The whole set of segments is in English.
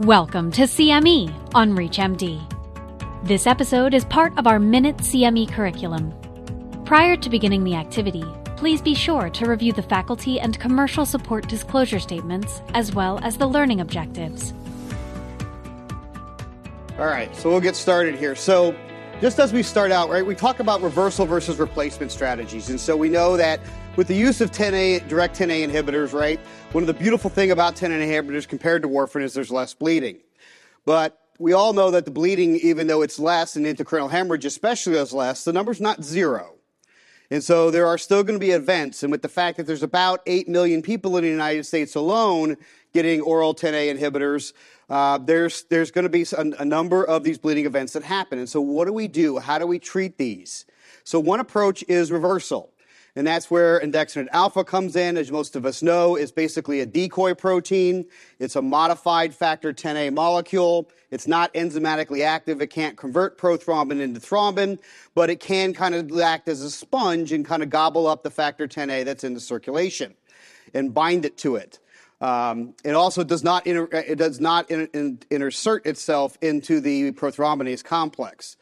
Welcome to CME on ReachMD. This episode is part of our Minute CME curriculum. Prior to beginning the activity, please be sure to review the faculty and commercial support disclosure statements as well as the learning objectives. All right, so we'll get started here. So, just as we start out, right, we talk about reversal versus replacement strategies. And so we know that with the use of 10A, direct 10A inhibitors, right, one of the beautiful thing about 10A inhibitors compared to warfarin is there's less bleeding. But we all know that the bleeding, even though it's less and intracranial hemorrhage especially is less, the number's not zero. And so there are still going to be events. And with the fact that there's about 8 million people in the United States alone getting oral 10A inhibitors, uh, there's, there's going to be a, a number of these bleeding events that happen. And so what do we do? How do we treat these? So one approach is reversal. And that's where andexanet alfa comes in. As most of us know, it's basically a decoy protein. It's a modified factor 10A molecule. It's not enzymatically active. It can't convert prothrombin into thrombin, but it can kind of act as a sponge and kind of gobble up the factor 10A that's in the circulation and bind it to it. Um, it also does not, inter- it does not in, in, insert itself into the prothrombinase complex.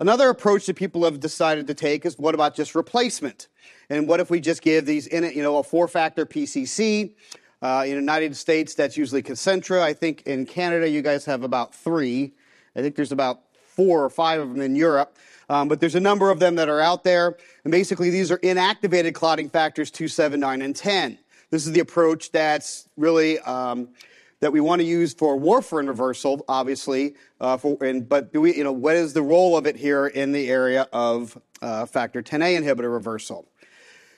Another approach that people have decided to take is what about just replacement? And what if we just give these, in it, you know, a four-factor PCC? Uh, in the United States, that's usually Kcentra. I think in Canada, you guys have about three. I think there's about four or five of them in Europe. Um, but there's a number of them that are out there. And basically, these are inactivated clotting factors 2, 7, 9, and 10. This is the approach that's really um, that we want to use for warfarin reversal, obviously. Uh, for, and, but do we, you know, what is the role of it here in the area of uh, factor 10A inhibitor reversal?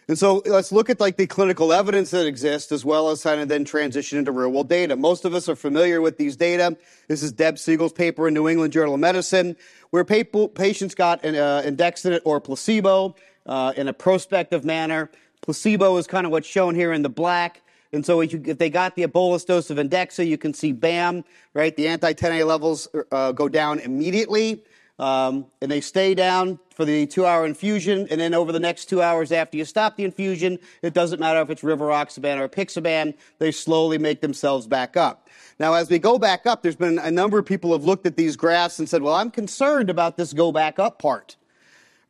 And so let's look at like the clinical evidence that exists as well as kind of then transition into real world data. Most of us are familiar with these data. This is Deb Siegel's paper in New England Journal of Medicine where patients got an uh, andexanet or placebo uh, in a prospective manner. Placebo is kind of what's shown here in the black. And so if, they got the bolus dose of Andexxa, you can see BAM, right? The anti-10A levels uh, go down immediately. Um, and they stay down for the two hour infusion. And then over the next two hours after you stop the infusion, it doesn't matter if it's rivaroxaban or apixaban, they slowly make themselves back up. Now, as we go back up, there's been a number of people have looked at these graphs and said, well, I'm concerned about this go back up part.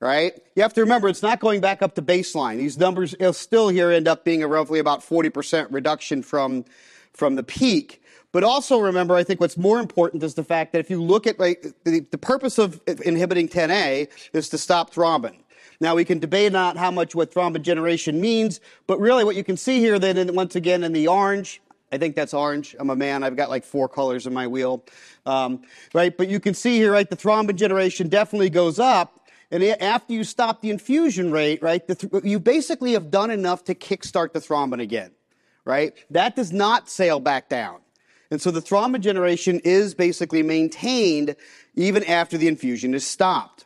Right? You have to remember it's not going back up to baseline. These numbers still here end up being a roughly about 40% reduction from, from the peak. But also remember, I think what's more important is the fact that if you look at like, the, the purpose of inhibiting 10A is to stop thrombin. Now we can debate on how much what thrombin generation means, but really what you can see here then once again in the orange, I think that's orange. I'm a man. I've got like four colors in my wheel, um, right? But you can see here, right? The thrombin generation definitely goes up, and after you stop the infusion rate, right? Th- you basically have done enough to kickstart the thrombin again, right? That does not sail back down. And so the thrombin generation is basically maintained even after the infusion is stopped.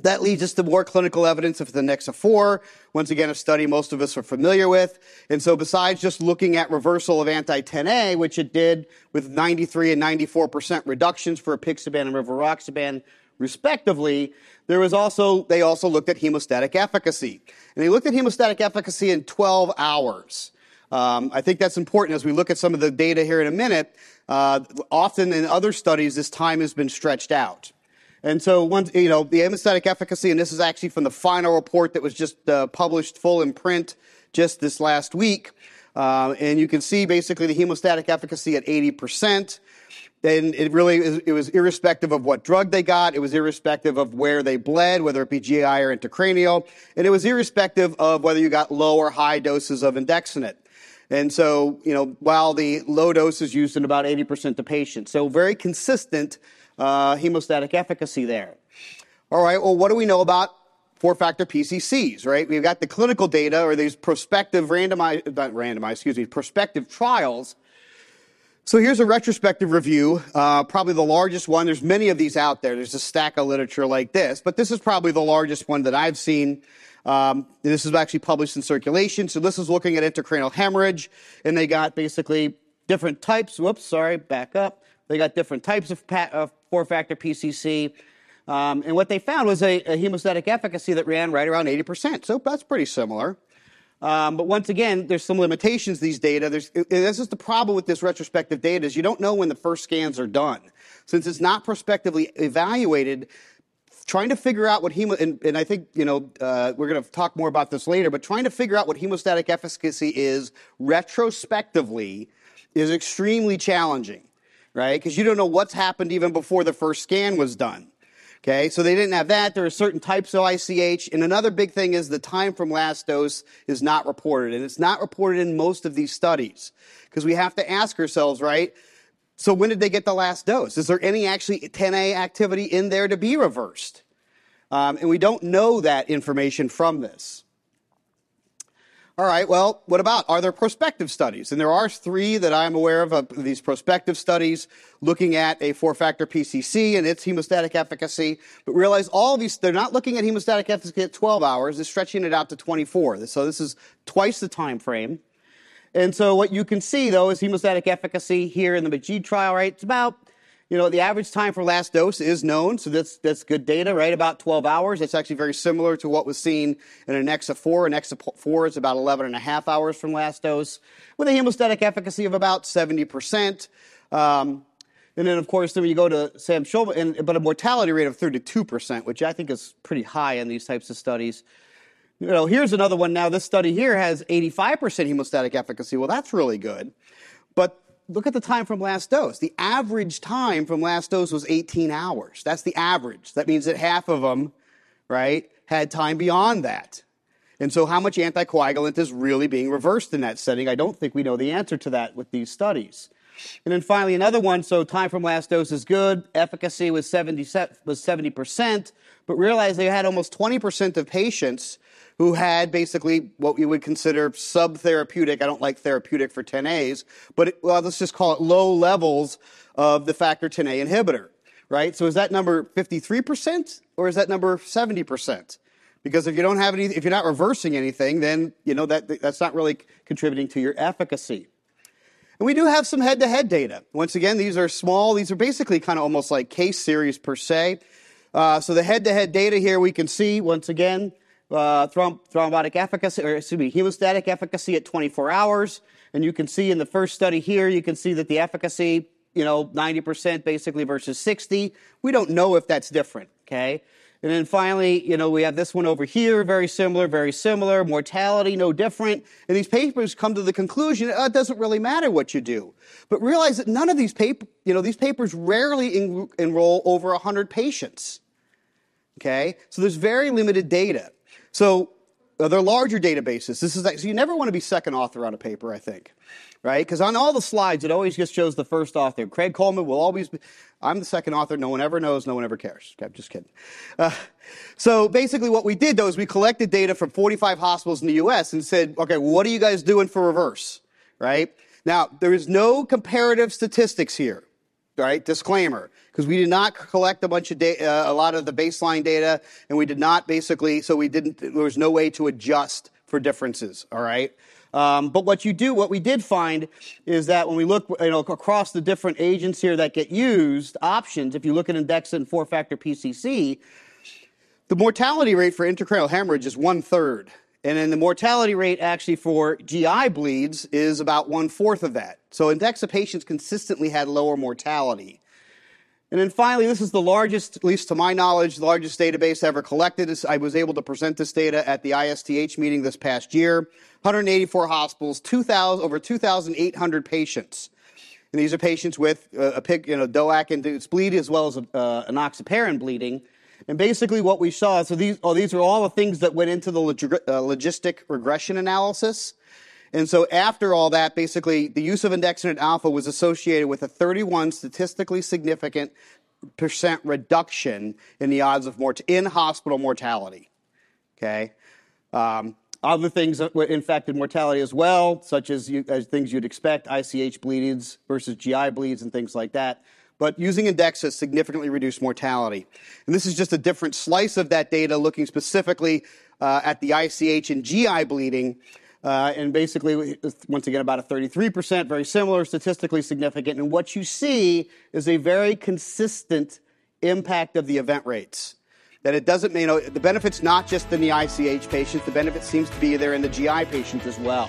That leads us to more clinical evidence of the ANNEXA-4. Once again, a study most of us are familiar with. And so besides just looking at reversal of anti-10A, which it did with 93 and 94% reductions for apixaban and rivaroxaban, respectively, there was also, they also looked at hemostatic efficacy. And they looked at hemostatic efficacy in 12 hours. Um, I think that's important as we look at some of the data here in a minute. Uh, often in other studies, this time has been stretched out. And so, once, you know, the hemostatic efficacy, and this is actually from the final report that was just uh, published full in print just this last week. Uh, and you can see basically the hemostatic efficacy at 80%. And it really is, it was irrespective of what drug they got. It was irrespective of where they bled, whether it be GI or intracranial. And it was irrespective of whether you got low or high doses of andexanet. And so, you know, while the low dose is used in about 80% of patients. So very consistent uh, hemostatic efficacy there. All right, well, what do we know about four-factor PCCs, right? We've got the clinical data or these prospective randomized, not randomized, excuse me, prospective trials. So here's a retrospective review, uh, probably the largest one. There's many of these out there. There's a stack of literature like this, but this is probably the largest one that I've seen. Um, this is actually published in circulation. So this is looking at intracranial hemorrhage, and they got basically different types. Whoops, sorry, back up. They got different types of, of four-factor PCC. Um, and what they found was a, a, hemostatic efficacy that ran right around 80%. So that's pretty similar. Um, but once again, there's some limitations these data. There's, this is the problem with this retrospective data is you don't know when the first scans are done. Since it's not prospectively evaluated, trying to figure out what hemo, and, and I think, you know, uh, we're going to talk more about this later, but trying to figure out what hemostatic efficacy is retrospectively is extremely challenging, right? Because you don't know what's happened even before the first scan was done. Okay, so they didn't have that. There are certain types of ICH. And another big thing is the time from last dose is not reported. And it's not reported in most of these studies because we have to ask ourselves, right? So when did they get the last dose? Is there any actually 10A activity in there to be reversed? Um, and we don't know that information from this. All right, well, what about? Are there prospective studies? And there are three that I'm aware of, of these prospective studies looking at a four factor PCC and its hemostatic efficacy. But realize all these, they're not looking at hemostatic efficacy at 12 hours, they're stretching it out to 24. So this is twice the time frame. And so what you can see, though, is hemostatic efficacy here in the Majeed trial, right? It's about you know, the average time for last dose is known, so that's, that's good data, right? About 12 hours. It's actually very similar to what was seen in ANNEXA-4. An EXA4 is about 11 and a half hours from last dose, with a hemostatic efficacy of about 70%. Um, and then, of course, then when you go to Sam Schulman, and, but a mortality rate of 32%, which I think is pretty high in these types of studies. You know, here's another one now. This study here has 85% hemostatic efficacy. Well, that's really good. But look at the time from last dose. The average time from last dose was 18 hours. That's the average. That means that half of them, right, had time beyond that. And so, how much anticoagulant is really being reversed in that setting? I don't think we know the answer to that with these studies. And then finally, another one. So, time from last dose is good. Efficacy was 70 was 70%, but realize they had almost 20% of patients who had basically what we would consider subtherapeutic. I don't like therapeutic for 10As, but it, well, let's just call it low levels of the factor 10A inhibitor, right? So is that number 53% or is that number 70%? Because if you don't have any, if you're not reversing anything, then you know that that's not really contributing to your efficacy. And we do have some head-to-head data. Once again, these are small. These are basically kind of almost like case series per se. Uh, so the head-to-head data here we can see once again uh, thromb- thrombotic efficacy, or excuse me, hemostatic efficacy at 24 hours. And you can see in the first study here, you can see that the efficacy, you know, 90% basically versus 60. We don't know if that's different, okay? And then finally, you know, we have this one over here, very similar, very similar. Mortality, no different. And these papers come to the conclusion oh, it doesn't really matter what you do. But realize that none of these papers, you know, these papers rarely en- enroll over 100 patients. Okay? So there's very limited data. So uh, they're larger databases. This is so you never want to be second author on a paper, I think, right? Because on all the slides, it always just shows the first author. Craig Coleman will always be. I'm the second author. No one ever knows. No one ever cares. Okay, I'm just kidding. Uh, so basically, what we did though is we collected data from 45 hospitals in the U.S. and said, okay, what are you guys doing for reverse, right? Now there is no comparative statistics here right? Disclaimer, because we did not collect a bunch of data, uh, a lot of the baseline data, and we did not basically, so we didn't, there was no way to adjust for differences, all right? Um, but what you do, what we did find is that when we look you know, across the different agents here that get used, options, if you look at Andexxa and four factor PCC, the mortality rate for intracranial hemorrhage is one third. And then the mortality rate actually for GI bleeds is about one fourth of that. So Andexxa patients consistently had lower mortality. And then finally, this is the largest, at least to my knowledge, the largest database ever collected. I was able to present this data at the ISTH meeting this past year. 184 hospitals, 2,000, over 2,800 patients. And these are patients with uh, a pig, you know, DOAC-induced bleed as well as a, uh, enoxaparin bleeding. And basically, what we saw so these, oh, these are all the things that went into the log- uh, logistic regression analysis. And so, after all that, basically, the use of andexanet alfa was associated with a 31 statistically significant percent reduction in the odds of mort- in hospital mortality. Okay. Um, other things that infected mortality as well, such as, you, as things you'd expect, ICH bleeds versus GI bleeds and things like that but using Andexxa significantly reduced mortality. And this is just a different slice of that data looking specifically uh, at the ICH and GI bleeding. Uh, and basically, once again, about a 33%, very similar, statistically significant. And what you see is a very consistent impact of the event rates. that it doesn't, you know, the benefit's not just in the ICH patients, the benefit seems to be there in the GI patients as well.